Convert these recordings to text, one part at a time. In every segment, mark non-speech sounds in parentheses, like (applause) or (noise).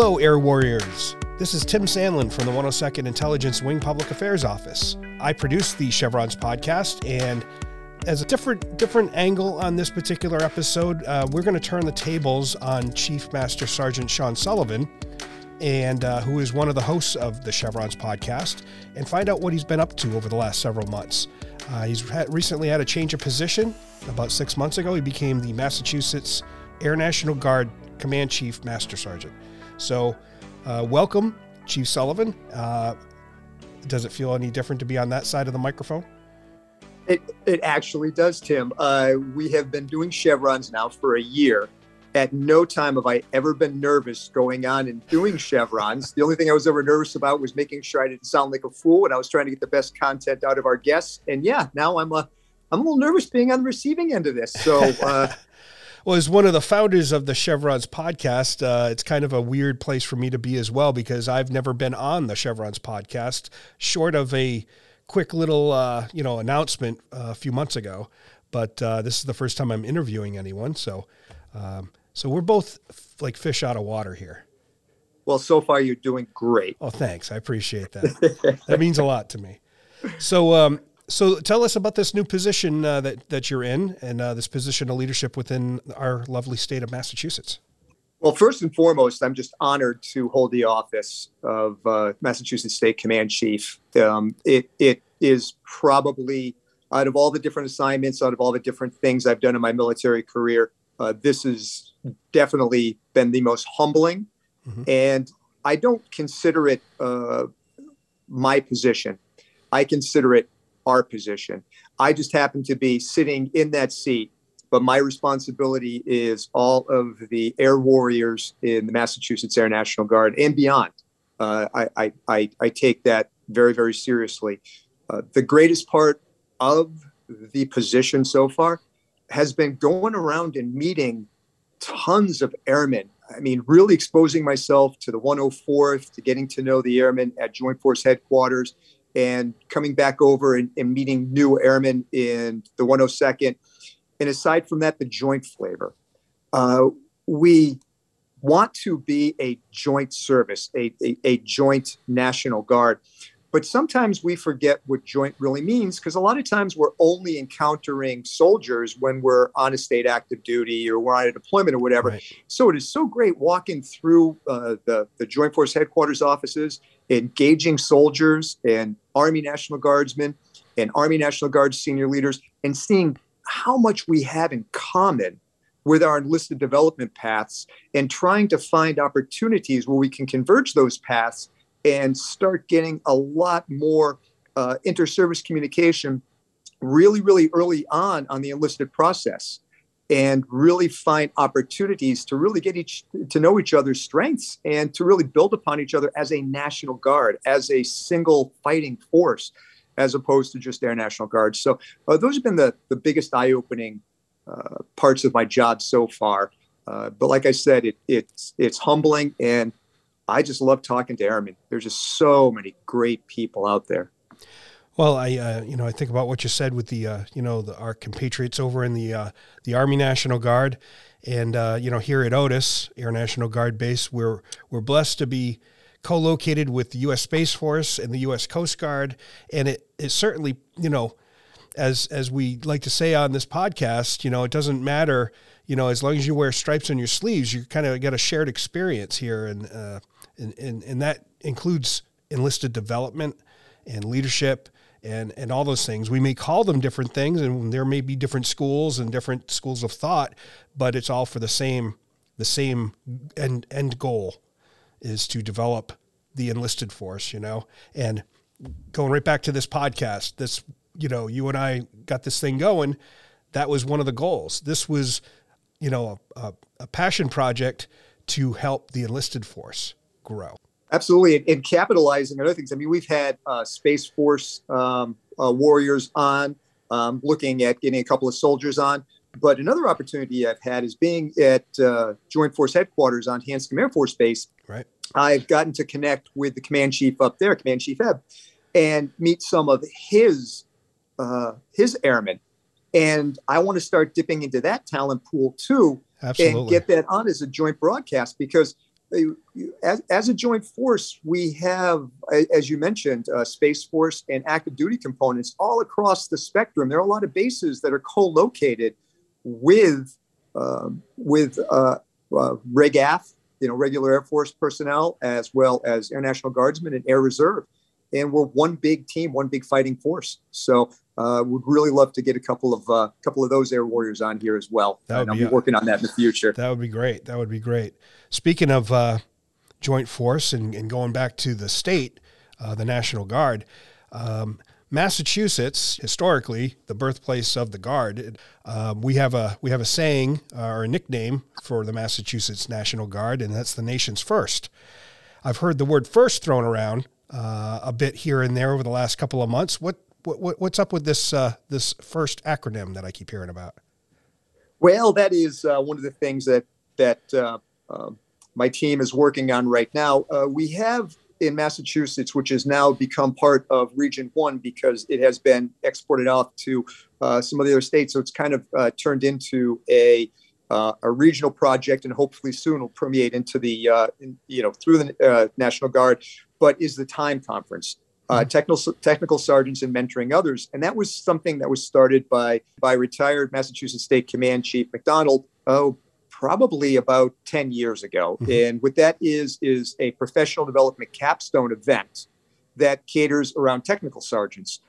Hello, Air Warriors. This is Tim Sandlin from the 102nd Intelligence Wing Public Affairs Office. I produce the Chevrons podcast, and as a different different angle on this particular episode, uh, we're going to turn the tables on Chief Master Sergeant Sean Sullivan, and uh, who is one of the hosts of the Chevrons podcast, and find out what he's been up to over the last several months. Uh, he's had, recently had a change of position. About six months ago, he became the Massachusetts Air National Guard Command Chief Master Sergeant. So, uh, welcome, Chief Sullivan. Uh, does it feel any different to be on that side of the microphone? It, it actually does, Tim. Uh, we have been doing chevrons now for a year. At no time have I ever been nervous going on and doing chevrons. The only thing I was ever nervous about was making sure I didn't sound like a fool, and I was trying to get the best content out of our guests. And yeah, now I'm a, I'm a little nervous being on the receiving end of this. So (laughs) uh, well, as one of the founders of the Chevrons podcast, uh, it's kind of a weird place for me to be as well because I've never been on the Chevrons podcast, short of a quick little uh, you know announcement uh, a few months ago. But uh, this is the first time I'm interviewing anyone, so um, so we're both like fish out of water here. Well, so far you're doing great. Oh, thanks. I appreciate that. that means a lot to me. So, um, so tell us about this new position uh, that that you're in, and uh, this position of leadership within our lovely state of Massachusetts. Well, first and foremost, I'm just honored to hold the office of uh, Massachusetts State Command Chief. Um, it it is probably out of all the different assignments, out of all the different things I've done in my military career, uh, this has definitely been the most humbling. Mm-hmm. And I don't consider it uh, my position. I consider it our position. I just happen to be sitting in that seat, but my responsibility is all of the air warriors in the Massachusetts Air National Guard and beyond. Uh, I, I, I, take that very, very seriously. Uh, the greatest part of the position so far has been going around and meeting tons of airmen. I mean, really exposing myself to the 104th, to getting to know the airmen at Joint Force headquarters, and coming back over and, and meeting new airmen in the 102nd. And aside from that, the joint flavor. Uh, we want to be a joint service, a, a, a, joint National Guard. But sometimes we forget what joint really means because a lot of times we're only encountering soldiers when we're on a state active duty or we're on a deployment or whatever. Right. So it is so great walking through uh, the, the Joint Force headquarters offices, engaging soldiers and Army National Guardsmen and Army National Guard senior leaders, and seeing how much we have in common with our enlisted development paths and trying to find opportunities where we can converge those paths and start getting a lot more uh, inter-service communication really, really early on on the enlisted process and really find opportunities to really get each to know each other's strengths and to really build upon each other as a national guard as a single fighting force as opposed to just air national guard. So uh, those have been the, the biggest eye-opening uh, parts of my job so far. Uh, but like i said it, it's it's humbling and I just love talking to airmen. There's just so many great people out there. Well, I uh, you know I think about what you said with the uh, you know the, our compatriots over in the uh, the Army National Guard, and uh, you know here at Otis Air National Guard Base, we're we're blessed to be co-located with the U.S. Space Force and the U.S. Coast Guard, and it it certainly you know as as we like to say on this podcast, you know it doesn't matter you know as long as you wear stripes on your sleeves, you kind of get a shared experience here, and uh, and, and, and that includes enlisted development and leadership and, and all those things. We may call them different things, and there may be different schools and different schools of thought, but it's all for the same the same end end goal is to develop the enlisted force, you know. And going right back to this podcast, this you know, you and I got this thing going. That was one of the goals. This was, you know, a, a, a passion project to help the enlisted force grow. Absolutely, and, capitalizing on other things. I mean, we've had uh, Space Force um, uh, warriors on, um, looking at getting a couple of soldiers on. But another opportunity I've had is being at uh, Joint Force headquarters on Hanscom Air Force Base. Right. I've gotten to connect with the command chief up there, Command Chief Ebb, and meet some of his uh, his airmen. And I want to start dipping into that talent pool too, Absolutely. and get that on as a joint broadcast because as, as a joint force, we have, as you mentioned, uh, Space Force and active duty components all across the spectrum. There are a lot of bases that are co-located with um, with uh, uh, you know, regular Air Force personnel, as well as Air National Guardsmen and Air Reserve, and we're one big team, one big fighting force. So uh, would really love to get a couple of uh, couple of those Air Warriors on here as well. That would and be, I'll be working on that in the future. That would be great. That would be great. Speaking of uh, joint force and, and, going back to the state, uh, the National Guard. Um, Massachusetts, historically the birthplace of the Guard, um, we have a we have a saying uh, or a nickname for the Massachusetts National Guard, and that's the nation's first. I've heard the word "first" thrown around uh, a bit here and there over the last couple of months. What, what what's up with this uh, this first acronym that I keep hearing about? Well, that is uh, one of the things that that uh, um, my team is working on right now. Uh, we have in Massachusetts, which has now become part of Region One because it has been exported off to uh, some of the other states. So it's kind of uh, turned into a uh, a regional project, and hopefully soon will permeate into the uh, in, you know through the uh, National Guard. But is the time conference. Uh, mm-hmm. technical technical sergeants and mentoring others, and that was something that was started by by retired Massachusetts State Command Chief McDonald. Oh, probably about 10 years ago. Mm-hmm. And what that is, is a professional development capstone event that caters around technical sergeants.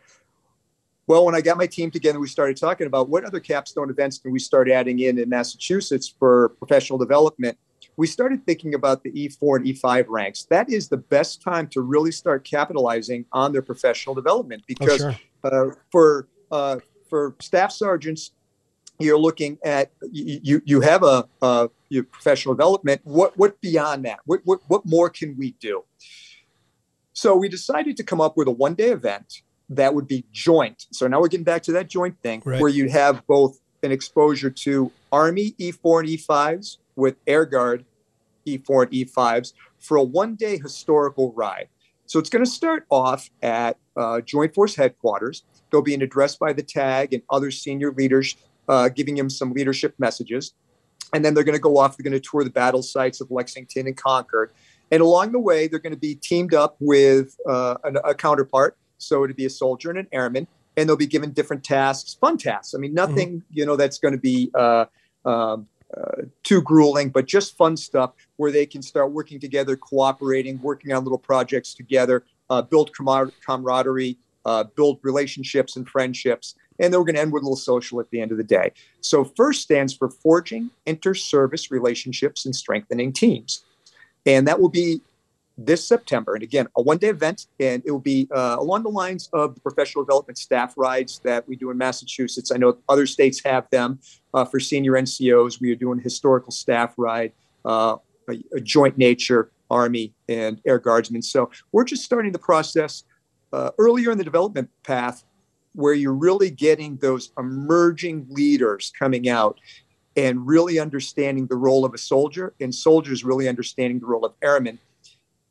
Well, when I got my team together, we started talking about what other capstone events can we start adding in in Massachusetts for professional development. We started thinking about the E4 and E5 ranks. That is the best time to really start capitalizing on their professional development oh, because oh, sure. uh, for uh, for staff sergeants, you're looking at you you have a, a your professional development what what beyond that what, what what more can we do so we decided to come up with a one day event that would be joint so now we're getting back to that joint thing right. where you'd have both an exposure to army e4 and e5s with air guard e4 and e5s for a one day historical ride so it's going to start off at uh, joint force headquarters there'll be an address by the tag and other senior leaders uh, giving him some leadership messages. And then they're going to go off, they're going to tour the battle sites of Lexington and Concord. And along the way, they're going to be teamed up with uh, a, a, counterpart. So it'd be a soldier and an airman, and they'll be given different tasks, fun tasks. I mean, nothing, mm-hmm. you know, that's going to be uh, um, uh, too grueling, but just fun stuff where they can start working together, cooperating, working on little projects together, uh, build camaraderie, uh, build relationships and friendships. And then we're going to end with a little social at the end of the day. So, FIRST stands for Forging Inter Service Relationships and Strengthening Teams. And that will be this September. And again, a one day event, and it will be uh, along the lines of the professional development staff rides that we do in Massachusetts. I know other states have them uh, for senior NCOs. We are doing a historical staff ride, uh, a, a, joint nature, Army and Air Guardsmen. So we're just starting the process uh, earlier in the development path where you're really getting those emerging leaders coming out and really understanding the role of a soldier and soldiers really understanding the role of airmen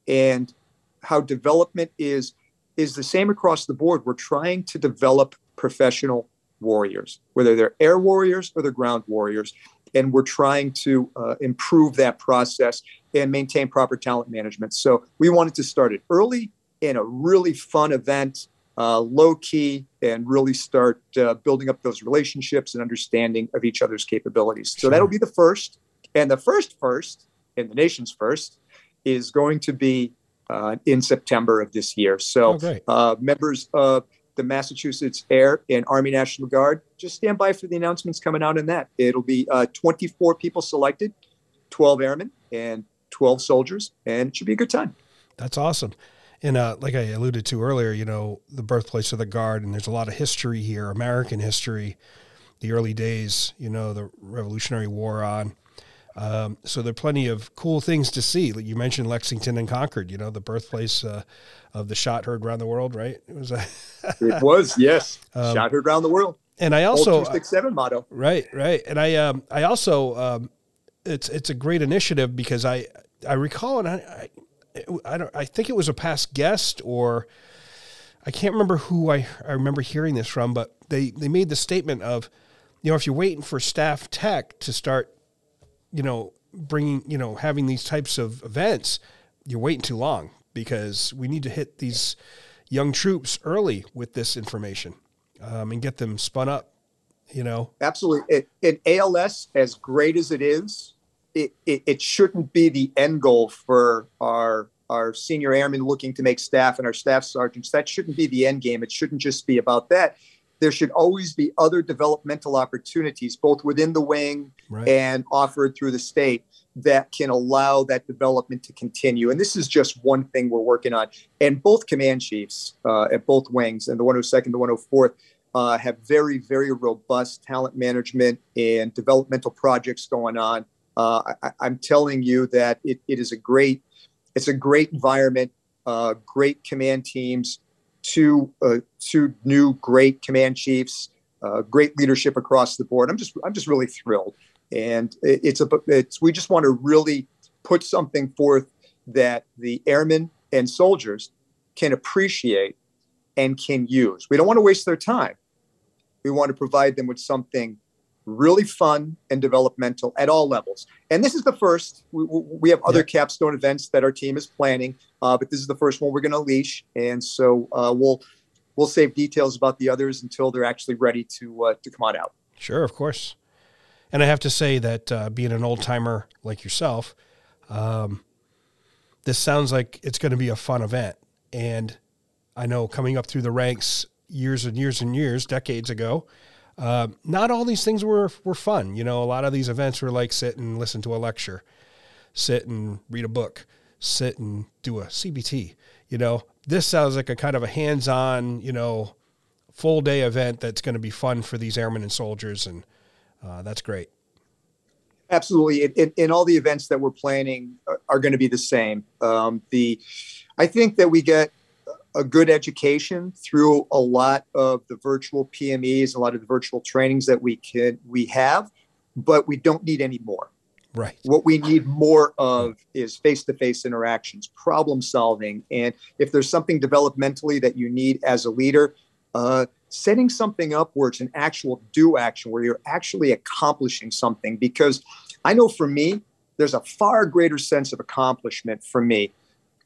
and how development is is the same across the board we're trying to develop professional warriors whether they're air warriors or they're ground warriors and we're trying to uh, improve that process and maintain proper talent management so we wanted to start it early in a really fun event uh, low key and really start uh, building up those relationships and understanding of each other's capabilities. So sure. that'll be the first. And the first, first, and the nation's first, is going to be uh, in September of this year. So oh, uh, members of the Massachusetts Air and Army National Guard, just stand by for the announcements coming out in that. It'll be uh, 24 people selected, 12 airmen and 12 soldiers, and it should be a good time. That's awesome and uh, like I alluded to earlier, you know, the birthplace of the Guard, and there's a lot of history here, American history, the early days, you know, the Revolutionary War on. Um, so there are plenty of cool things to see. Like you mentioned Lexington and Concord, you know, the birthplace uh, of the shot heard around the world, right? It was. (laughs) It was yes, um, shot heard around the world. And I also six seven motto. Right, right. And I um, I also um, it's it's a great initiative because I I recall and I, I don't I think it was a past guest or I can't remember who I, I remember hearing this from, but they, they made the statement of, you know, if you're waiting for staff tech to start, you know, bringing, you know, having these types of events, you're waiting too long because we need to hit these young troops early with this information um, and get them spun up. You know, absolutely. In ALS, as great as it is, it, it, it shouldn't be the end goal for our our senior airmen looking to make staff and our staff sergeants. That shouldn't be the end game. It shouldn't just be about that. There should always be other developmental opportunities, both within the wing right. and offered through the state, that can allow that development to continue. And this is just one thing we're working on. And both command chiefs uh, at both wings, and the 102nd, the 104th, uh, have very, very robust talent management and developmental projects going on. Uh, I, am telling you that it, it is a great, it's a great environment, uh, great command teams, two uh, two new great command chiefs, uh, great leadership across the board. I'm just I'm just really thrilled and it's a it's we just want to really put something forth that the airmen and soldiers can appreciate and can use. We don't want to waste their time. We want to provide them with something really fun and developmental at all levels. And this is the first. We, we have other yeah. capstone events that our team is planning, uh, but this is the first one we're going to leash. And so uh, we'll we'll save details about the others until they're actually ready to uh, to come on out. Sure, of course. And I have to say that uh, being an old timer like yourself, um, this sounds like it's going to be a fun event. And I know coming up through the ranks years and years and years, decades ago, uh, not all these things were were fun. You know, a lot of these events were like sit and listen to a lecture, sit and read a book, sit and do a CBT. You know, this sounds like a kind of a hands-on, you know, full day event that's going to be fun for these airmen and soldiers and uh, that's great. Absolutely, and, all the events that we're planning are, are going to be the same. Um, the, I think that we get a good education through a lot of the virtual PMEs, a lot of the virtual trainings that we can we have, but we don't need any more. Right. What we need more of is face-to-face interactions, problem solving, and if there's something developmentally that you need as a leader, uh, setting something up where it's an actual do action, where you're actually accomplishing something. Because I know for me, there's a far greater sense of accomplishment for me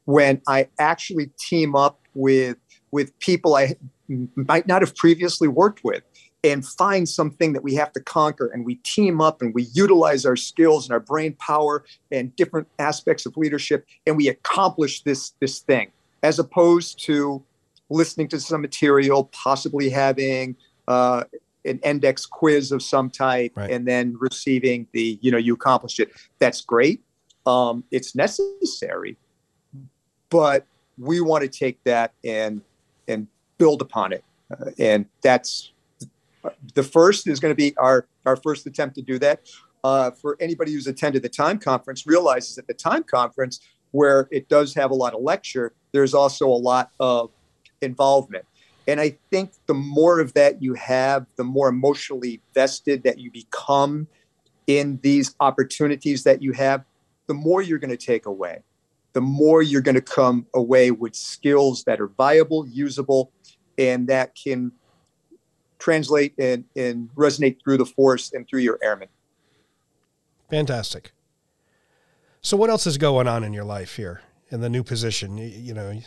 when I actually team up with with people I might not have previously worked with and find something that we have to conquer and we team up and we utilize our skills and our brain power and different aspects of leadership and we accomplish this this thing as opposed to listening to some material, possibly having uh, an index quiz of some type, right. and then receiving the, you know, you accomplished it. That's great. Um, it's necessary, but we want to take that and and build upon it. Uh, and that's the first is going to be our our first attempt to do that. Uh, for anybody who's attended the time conference, realizes that the time conference, where it does have a lot of lecture, there's also a lot of involvement. And I think the more of that you have, the more emotionally vested that you become in these opportunities that you have, the more you're going to take away. The more you're going to come away with skills that are viable, usable, and that can translate and, and resonate through the force and through your airmen. Fantastic. So, what else is going on in your life here in the new position? You, you know,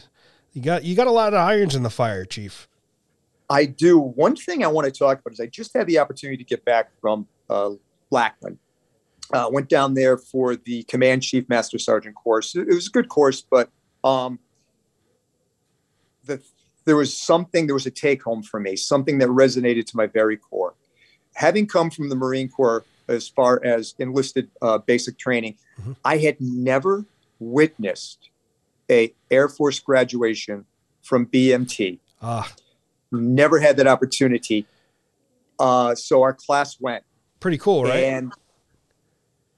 you got you got a lot of irons in the fire, Chief. I do. One thing I want to talk about is I just had the opportunity to get back from uh, Lackland. Uh, went down there for the Command Chief Master Sergeant course. It, was a good course, but um, the, there was something, there was a take home for me, something that resonated to my very core. Having come from the Marine Corps as far as enlisted uh, basic training, mm-hmm. I had never witnessed a Air Force graduation from BMT. Ah. Never had that opportunity. Uh, so our class went. Pretty cool, right? And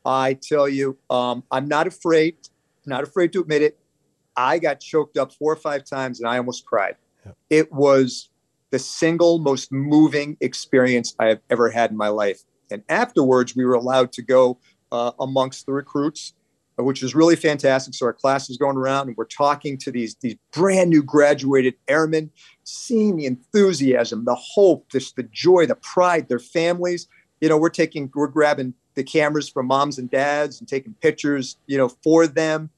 I tell you, um, I'm not afraid, not afraid to admit it. I got choked up four or five times and I almost cried. It was the single most moving experience I have ever had in my life. And afterwards, we were allowed to go uh, amongst the recruits which was really fantastic. So our class is going around and we're talking to these, these brand new graduated airmen, seeing the enthusiasm, the hope, this, the joy, the pride, their families. You know, we're taking, we're grabbing the cameras from moms and dads and taking pictures, you know, for them.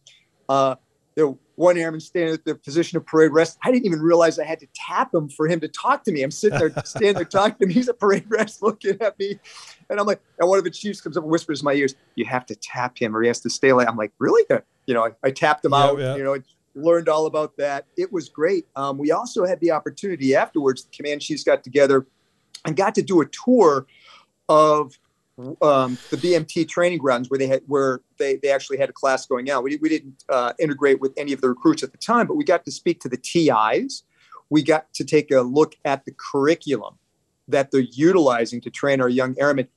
Uh, know, one airman standing at the position of parade rest. I didn't even realize I had to tap him for him to talk to me. I'm sitting there, (laughs) standing there talking to him. He's a parade rest looking at me. And I'm like, and one of the chiefs comes up and whispers in my ears, you have to tap him or he has to stay late. I'm like, really? You know, I, I tapped him yeah, out, yeah. you know, learned all about that. It was great. Um, we also had the opportunity afterwards, the command chiefs got together and got to do a tour of um, the BMT training grounds where they had where they, they actually had a class going out. We, we didn't uh, integrate with any of the recruits at the time, but we got to speak to the TIs. We got to take a look at the curriculum that they're utilizing to train our young airmen.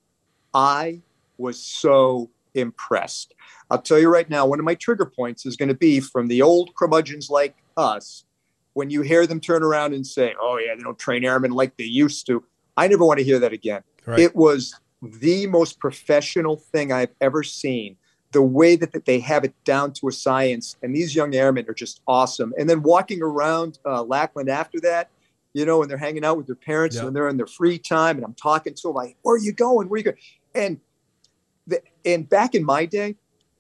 I was so impressed. I'll tell you right now, one of my trigger points is going to be from the old curmudgeons like us. When you hear them turn around and say, "Oh yeah, they don't train airmen like they used to," I never want to hear that again. Right. It was the most professional thing I've ever seen. The way that, that they have it down to a science, and these young airmen are just awesome. And then walking around uh, Lackland after that, you know, and they're hanging out with their parents yep. and they're in their free time, and I'm talking to them like, "Where are you going? Where are you going?" And the, and back in my day,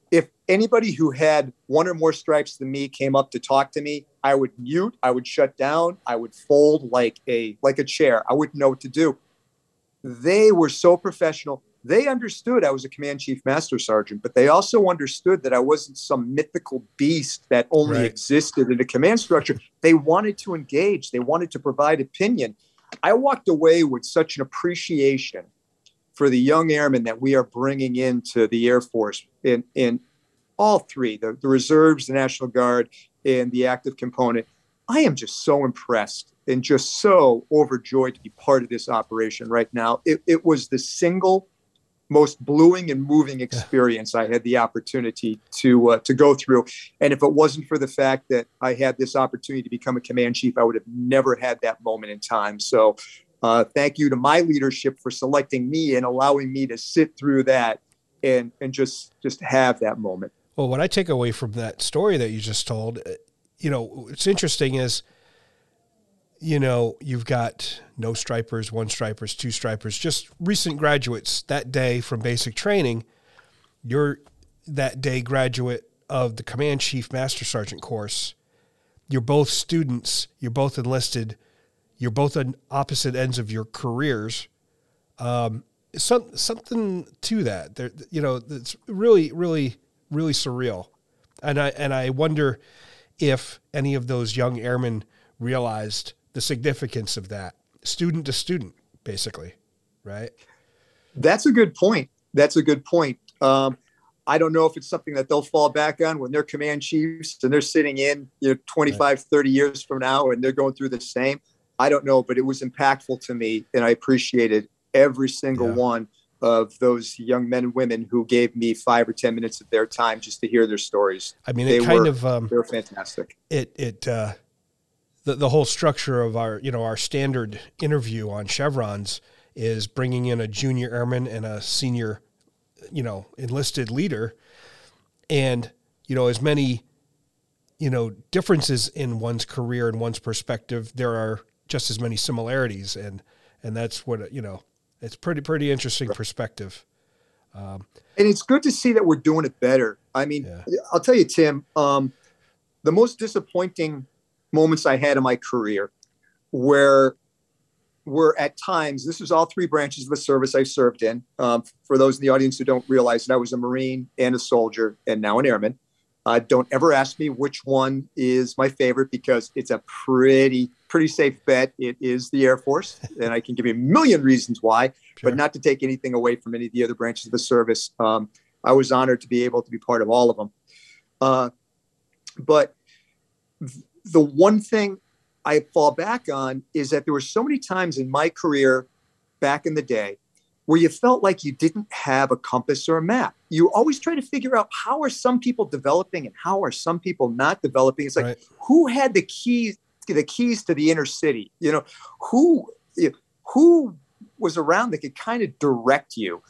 if anybody who had one or more stripes than me came up to talk to me, I would mute, I would shut down, I would fold like a like a chair. I wouldn't know what to do. They were so professional. They understood I was a command chief master sergeant, but they also understood that I wasn't some mythical beast that only right. existed in a command structure. They wanted to engage, they wanted to provide opinion. I walked away with such an appreciation for the young airmen that we are bringing into the Air Force in, in all three the, the reserves, the National Guard, and the active component. I am just so impressed and just so overjoyed to be part of this operation right now. It, it was the single most bluing and moving experience I had the opportunity to uh, to go through. And if it wasn't for the fact that I had this opportunity to become a command chief, I would have never had that moment in time. So, uh, thank you to my leadership for selecting me and allowing me to sit through that and and just just have that moment. Well, what I take away from that story that you just told, uh, you know, what's interesting is you know, you've got no stripers, one stripers, two stripers, just recent graduates that day from basic training. You're that day graduate of the command chief master sergeant course. You're both students, you're both enlisted, you're both on opposite ends of your careers. Um, some, something to that. There, you know, it's really, really, really surreal. And I and I wonder if any of those young airmen realized the significance of that student to student, basically, right? That's a good point. That's a good point. Um, I don't know if it's something that they'll fall back on when they're command chiefs and they're sitting in, you know, 25, right. 30 years from now and they're going through the same. I don't know, but it was impactful to me and I appreciated every single yeah. one of those young men and women who gave me five or 10 minutes of their time just to hear their stories. I mean, they it kind were, of, um, they were fantastic. It, it, uh, the, the whole structure of our you know our standard interview on chevrons is bringing in a junior airman and a senior you know enlisted leader. And you know as many you know differences in one's career and one's perspective there are just as many similarities. And and that's what you know it's pretty pretty interesting perspective. Um, and it's good to see that we're doing it better. I mean yeah. i'll tell you tim um, the most disappointing moments I had in my career where were at times, this was all three branches of the service I served in. Um, for those in the audience who don't realize that I was a Marine and a soldier and now an airman. Uh, don't ever ask me which one is my favorite because it's a pretty, pretty safe bet. It is the Air Force. (laughs) And I can give you a million reasons why, sure. but not to take anything away from any of the other branches of the service. Um, I was honored to be able to be part of all of them. Uh, but the one thing I fall back on is that there were so many times in my career back in the day where you felt like you didn't have a compass or a map. You always try to figure out how are some people developing and how are some people not developing. It's like right. who had the keys the keys to the inner city? You know, who who was around that could kind of direct you.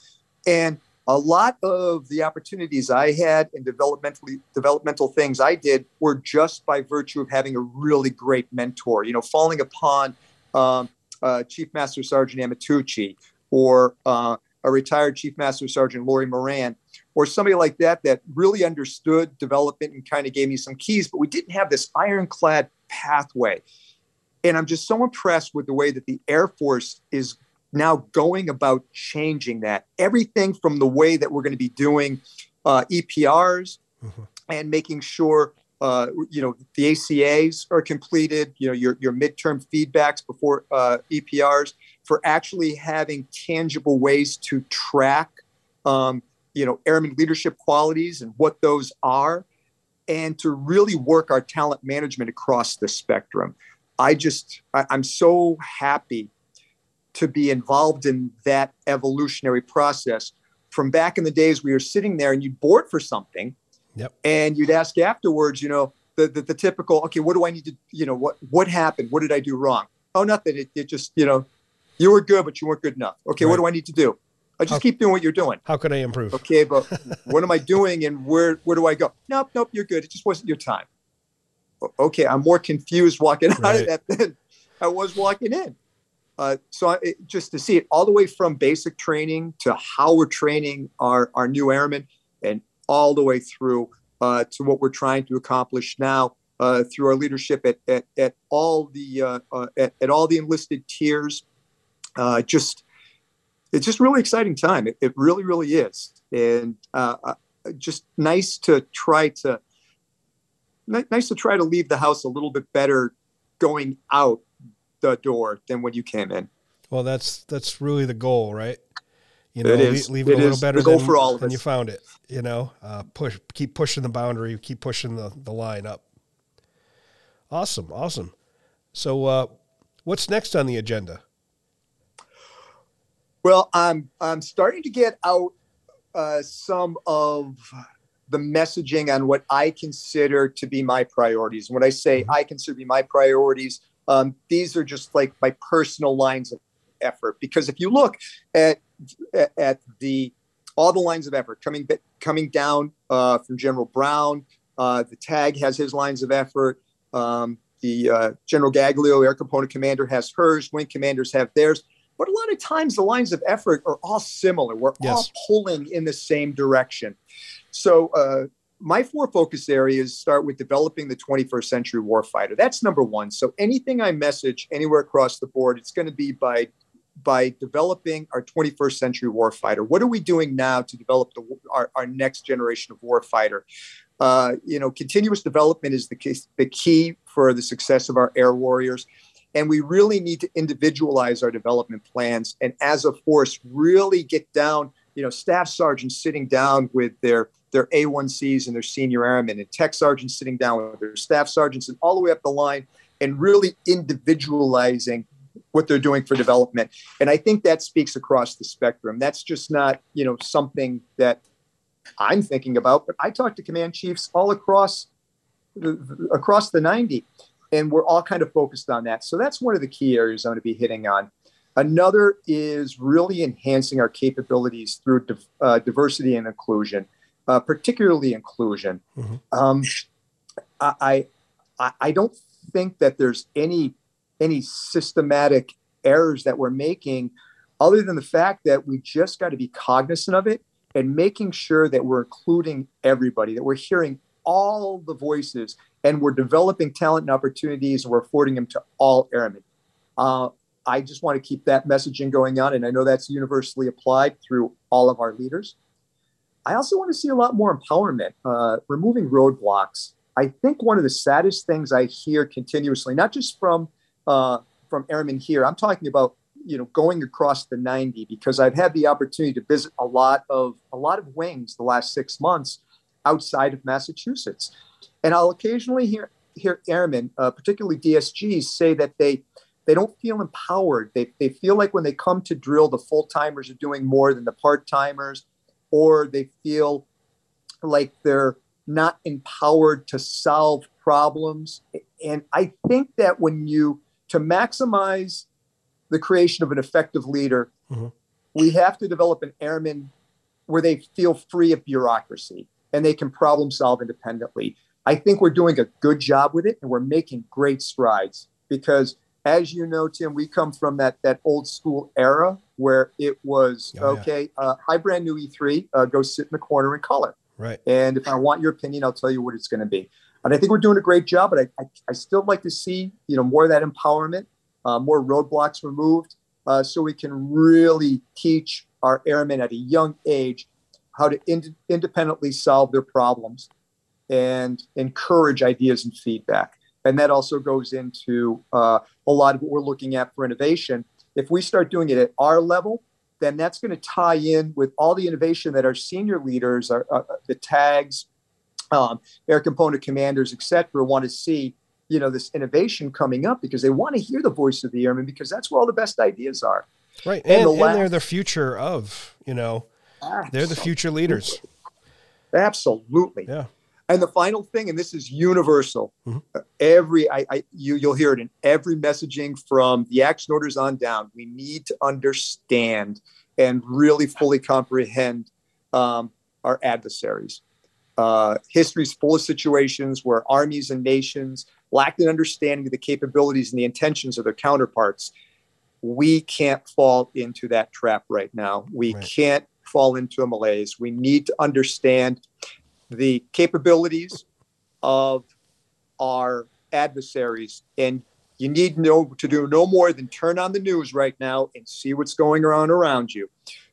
And a lot of the opportunities I had and developmentally developmental things I did were just by virtue of having a really great mentor. You know, falling upon um, uh, Chief Master Sergeant Amatucci or uh, a retired Chief Master Sergeant Lori Moran, or somebody like that that really understood development and kind of gave me some keys, but we didn't have this ironclad pathway. And I'm just so impressed with the way that the Air Force is now going about changing that. Everything from the way that we're going to be doing uh, EPRs mm-hmm. and making sure uh, you know the ACAs are completed. You know your your midterm feedbacks before uh, EPRs for actually having tangible ways to track um, you know airman leadership qualities and what those are, and to really work our talent management across the spectrum. I just I, I'm so happy to be involved in that evolutionary process. From back in the days, we were sitting there and you'd board for something, yep. and you'd ask afterwards, you know, the, the, the typical, okay, what do I need to, you know, what what happened? What did I do wrong? Oh, nothing. It, it just, you know, you were good, but you weren't good enough. Okay, right. what do I need to do? I just how, keep doing what you're doing. How can I improve? Okay, but (laughs) what am I doing and where where do I go? Nope, nope, you're good. It just wasn't your time. Okay, I'm more confused walking out of that than I was walking in. Uh, so I, just to see it all the way from basic training to how we're training our, our new airmen and all the way through uh, to what we're trying to accomplish now uh, through our leadership at, at, at all the uh, uh, at, at, all the enlisted tiers. just it's just really exciting time. It, it really, really is, and just nice to try to nice to try to leave the house a little bit better going out the door than when you came in. Well, that's that's really the goal, right? You know, it is. leave, it, it a little better than, for all than you found it. You know, uh, push, keep pushing the boundary, keep pushing the, the line up. Awesome, awesome. So, uh, what's next on the agenda? Well, I'm I'm starting to get out uh, some of the messaging on what I consider to be my priorities. When I say mm-hmm. I consider to be my priorities, um, these are just like my personal lines of effort. Because if you look at at the all the lines of effort coming coming down uh, from General Brown, uh, the TAG has his lines of effort. Um, the uh, General Gaglio, Air Component Commander, has hers. Wing commanders have theirs. But a lot of times the lines of effort are all similar. We're yes. all pulling in the same direction. So uh, my four focus areas start with developing the 21st century warfighter. That's number one. So anything I message anywhere across the board, it's going to be by by developing our 21st century warfighter. What are we doing now to develop the, our, our next generation of warfighter? Uh, you know, continuous development is the key, the key for the success of our air warriors. And we really need to individualize our development plans and as a force really get down, you know, staff sergeants sitting down with their their A1Cs and their senior airmen, and tech sergeants sitting down with their staff sergeants, and all the way up the line, and really individualizing what they're doing for development. And I think that speaks across the spectrum. That's just not, you know, something that I'm thinking about, but I talk to command chiefs all across across the 90, and we're all kind of focused on that. So that's one of the key areas I'm going to be hitting on. Another is really enhancing our capabilities through uh, diversity and inclusion uh, particularly inclusion. Mm-hmm. Um, I, I I don't think that there's any any systematic errors that we're making, other than the fact that we just got to be cognizant of it and making sure that we're including everybody, that we're hearing all the voices, and we're developing talent and opportunities, and we're affording them to all airmen. Uh, I just want to keep that messaging going on, and I know that's universally applied through all of our leaders. I also want to see a lot more empowerment, uh, removing roadblocks. I think one of the saddest things I hear continuously, not just from uh, from airmen here, I'm talking about you know going across the 90 because I've had the opportunity to visit a lot of a lot of wings the last six months outside of Massachusetts, and I'll occasionally hear hear airmen, uh, particularly DSGs, say that they they don't feel empowered. They, they feel like when they come to drill, the full timers are doing more than the part timers or they feel like they're not empowered to solve problems. And I think that when you, to maximize the creation of an effective leader, mm-hmm. we have to develop an airman where they feel free of bureaucracy and they can problem solve independently. I think we're doing a good job with it and we're making great strides because as you know, Tim, we come from that that old school era where it was Oh, yeah. okay. Uh, hi, brand new E3. Uh, go sit in the corner and color. Right. And if I want your opinion, I'll tell you what it's going to be. And I think we're doing a great job. But I, I, I still like to see you know more of that empowerment, uh, more roadblocks removed, uh, so we can really teach our airmen at a young age how to ind- independently solve their problems and encourage ideas and feedback. And that also goes into uh, a lot of what we're looking at for innovation. If we start doing it at our level, then that's going to tie in with all the innovation that our senior leaders, our, uh, the tags, um, air component commanders, et cetera, want to see. You know this innovation coming up because they want to hear the voice of the airmen because that's where all the best ideas are. Right. And And, the and, last- they're the future of, you know, they're the future leaders. Absolutely. Yeah. And the final thing, and this is universal. Mhm. uh, Every I, I you you'll hear it in every messaging from the action orders on down. We need to understand and really fully comprehend um, our adversaries. Uh, history's full of situations where armies and nations lacked an understanding of the capabilities and the intentions of their counterparts. We can't fall into that trap right now. We Right. can't fall into a malaise. We need to understand the capabilities of our adversaries. And you need no to do no more than turn on the news right now and see what's going on around you.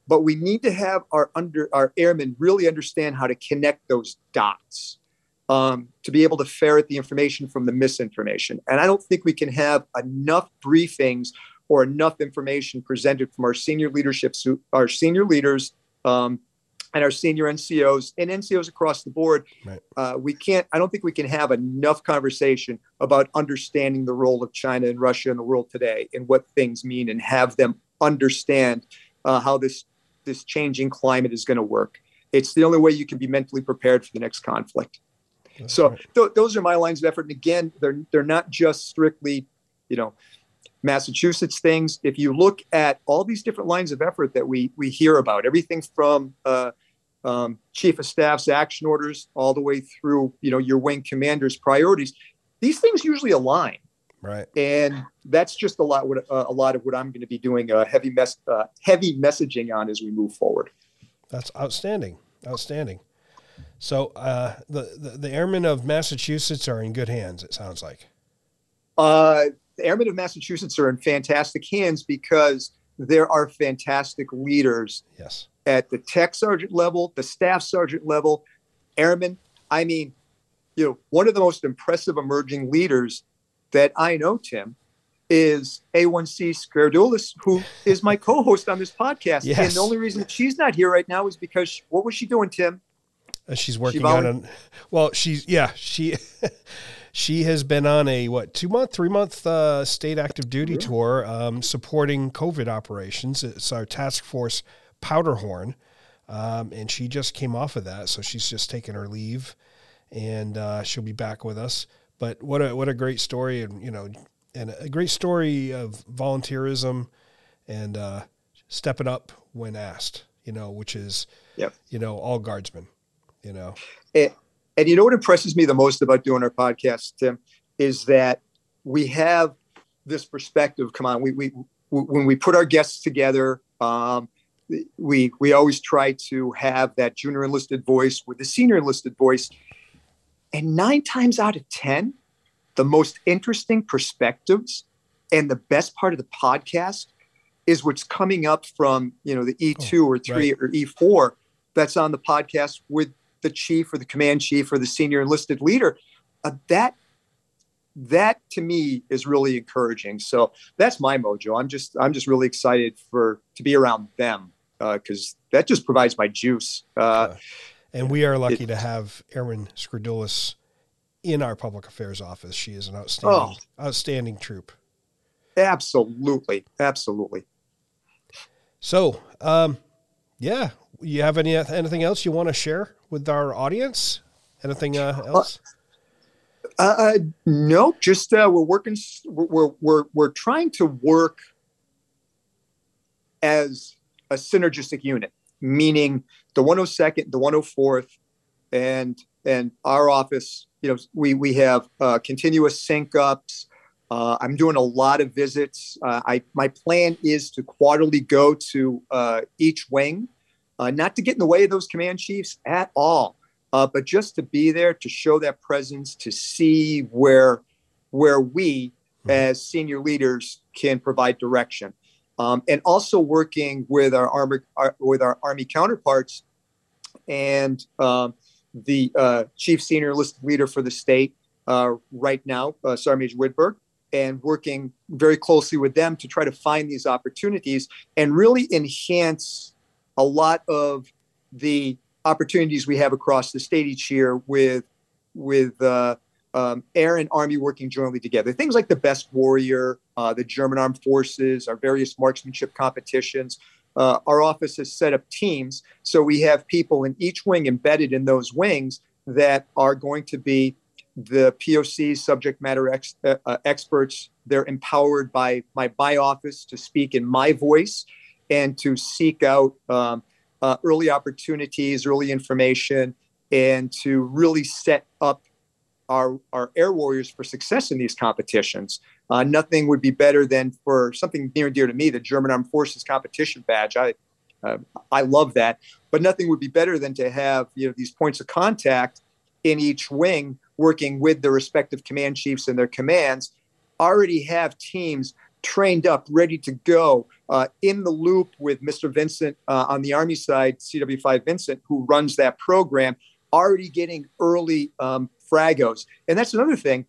But we need to have our under our airmen really understand how to connect those dots um, to be able to ferret the information from the misinformation. And i don't think we can have enough briefings or enough information presented from our senior leadership our senior leaders um, and our senior NCOs and NCOs across the board. Right. Uh, we can't. I don't think we can have enough conversation about understanding the role of China and Russia in the world today and what things mean, and have them understand uh, how this this changing climate is going to work. It's the only way you can be mentally prepared for the next conflict. That's So right. th- those are my lines of effort. And again, they're they're not just strictly, you know, Massachusetts things. If you look at all these different lines of effort that we we hear about, everything from uh, um, chief of staff's action orders all the way through, you know, your wing commander's priorities, these things usually align, right. and that's just a lot. What uh, a lot of what I'm going to be doing uh, heavy mess uh, heavy messaging on as we move forward. That's outstanding. Outstanding. So uh, the, the the airmen of Massachusetts are in good hands. It sounds like. Uh, the Airmen of Massachusetts are in fantastic hands because there are fantastic leaders Yes. At the tech sergeant level, the staff sergeant level, airmen. I mean, you know, one of the most impressive emerging leaders that I know, Tim, is A1C Scardulis, who is my (laughs) co-host on this podcast. And the only reason she's not here right now is because she- what was she doing, Tim? Uh, she's working volun- on an. Well, she's yeah she. (laughs) She has been on a what two month, three month uh, state active duty tour um, supporting COVID operations. It's our task force Powderhorn, um, and she just came off of that, so she's just taking her leave, and uh, she'll be back with us. But what a what a great story, and you know, and a great story of volunteerism, and uh, stepping up when asked. You know, which is Yep. you know all guardsmen. You know, And, and you know what impresses me the most about doing our podcast, Tim, is that we have this perspective. Come on, we we when we put our guests together, um, we we always try to have that junior enlisted voice with the senior enlisted voice, and nine times out of ten, the most interesting perspectives and the best part of the podcast is what's coming up from you know the E2 or three or E4 that's on the podcast with the chief or the command chief or the senior enlisted leader. Uh, that that to me is really encouraging. So that's my mojo. I'm just I'm just really excited for to be around them because that just provides my juice. Uh, and we are lucky to have Erin Scridulis in our public affairs office. She is an outstanding, outstanding troop. absolutely, absolutely. So, um, yeah, you have any anything else you want to share with our audience? Anything uh, else? Uh, no, just uh, we're working. We're we're we're trying to work as a synergistic unit, meaning the 102nd, the 104th, and and our office. You know, we we have uh, continuous sync ups. Uh, I'm doing a lot of visits. Uh, I my plan is to quarterly go to uh, each wing, uh, not to get in the way of those command chiefs at all, uh, but just to be there to show that presence, to see where where we mm-hmm. as senior leaders can provide direction, um, and also working with our army our, with our army counterparts and um, the uh, chief senior enlisted leader for the state right now, Sergeant Major Widberg and working very closely with them to try to find these opportunities and really enhance a lot of the opportunities we have across the state each year with with uh, um, air and army working jointly together. Things like the best warrior, uh, the German armed forces, our various marksmanship competitions. Uh, our office has set up teams so we have people in each wing embedded in those wings that are going to be the POC subject matter ex, uh, uh, experts. They're empowered by my my office to speak in my voice and to seek out um, uh, early opportunities, early information, and to really set up our, our air warriors for success in these competitions. Uh, nothing would be better than for something near and dear to me, the German Armed Forces competition badge. I uh, I love that, but nothing would be better than to have you know these points of contact in each wing working with the respective command chiefs and their commands, already have teams trained up, ready to go, uh, in the loop with Mr. Vincent uh, on the Army side, CW5 Vincent, who runs that program, already getting early um, fragos. And that's another thing.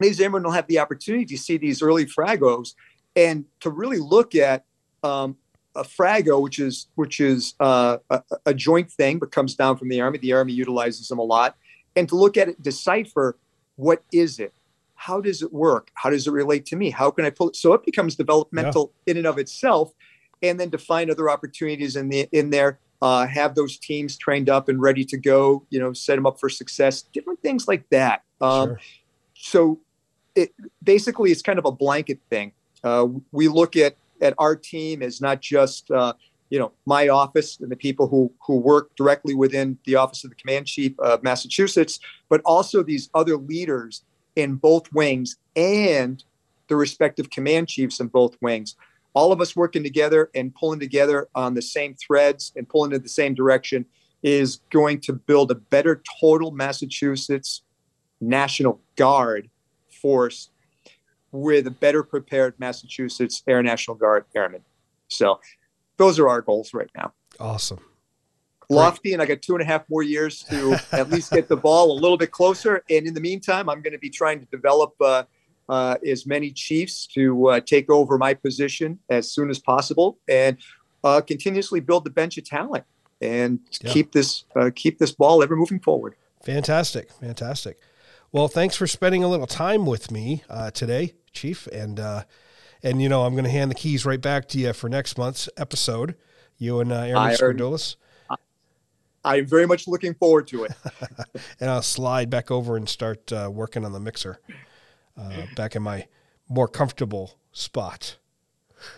Ladies and gentlemen will have the opportunity to see these early fragos and to really look at um, a frago, which is which is uh, a, a, joint thing, but comes down from the army. The army utilizes them a lot and to look at it, decipher what is it? How does it work? How does it relate to me? How can I pull it? So it becomes developmental yeah. in and of itself, and then to find other opportunities in the in there. Uh, have those teams trained up and ready to go. You know, set them up for success. Different things like that. Um, sure. So, it basically it's kind of a blanket thing. Uh, we look at at our team as not just uh, you know my office and the people who who work directly within the office of the command chief of Massachusetts, but also these other leaders in both wings and the respective command chiefs in both wings. All of us working together and pulling together on the same threads and pulling in the same direction is going to build a better total Massachusetts National Guard force with a better prepared Massachusetts Air National Guard airmen. So those are our goals right now. Awesome. Lofty, and I got two and a half more years to (laughs) at least get the ball a little bit closer. And in the meantime, I'm going to be trying to develop uh, uh, as many Chiefs to uh, take over my position as soon as possible, and uh, continuously build the bench of talent and yeah. keep this uh, keep this ball ever moving forward. Fantastic, fantastic. Well, thanks for spending a little time with me uh, today, Chief, and and, you know, I'm going to hand the keys right back to you for next month's episode, you and uh, Aaron Scordulis. I'm very much looking forward to it. (laughs) and I'll slide back over and start uh, working on the mixer uh, back in my more comfortable spot.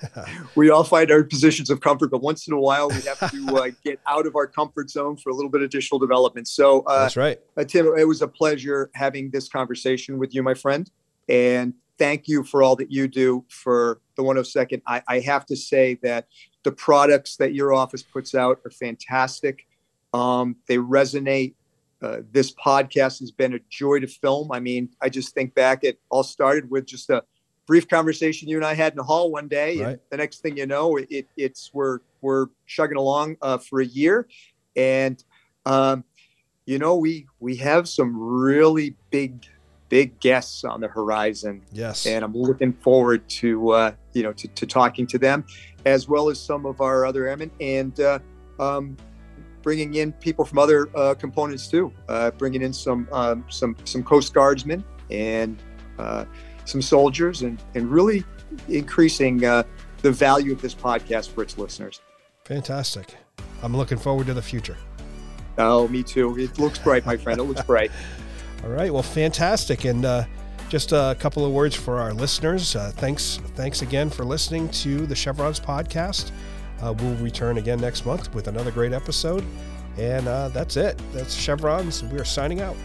(laughs) we all find our positions of comfort, but once in a while we have to uh, (laughs) get out of our comfort zone for a little bit of additional development. So uh, that's right, uh, Tim. It was a pleasure having this conversation with you, my friend, and thank you for all that you do for the 102nd. I, I have to say that the products that your office puts out are fantastic. Um, they resonate. Uh, this podcast has been a joy to film. I mean, I just think back, it all started with just a brief conversation you and I had in the hall one day, right. and the next thing you know, it, it's we're we're chugging along uh, for a year, and um, you know we we have some really big big guests on the horizon. Yes. And I'm looking forward to, uh, you know, to, to, talking to them as well as some of our other airmen and uh, um, bringing in people from other uh, components too, uh, bringing in some, um, some, some Coast Guardsmen and uh, some soldiers and, and really increasing uh, the value of this podcast for its listeners. Fantastic. I'm looking forward to the future. Oh, me too. It looks bright, my friend. It looks (laughs) bright. All right. Well, fantastic. And uh, just a couple of words for our listeners. Uh, thanks, thanks again for listening to the Chevrons podcast. Uh, we'll return again next month with another great episode. And uh, that's it. That's Chevrons. We're signing out.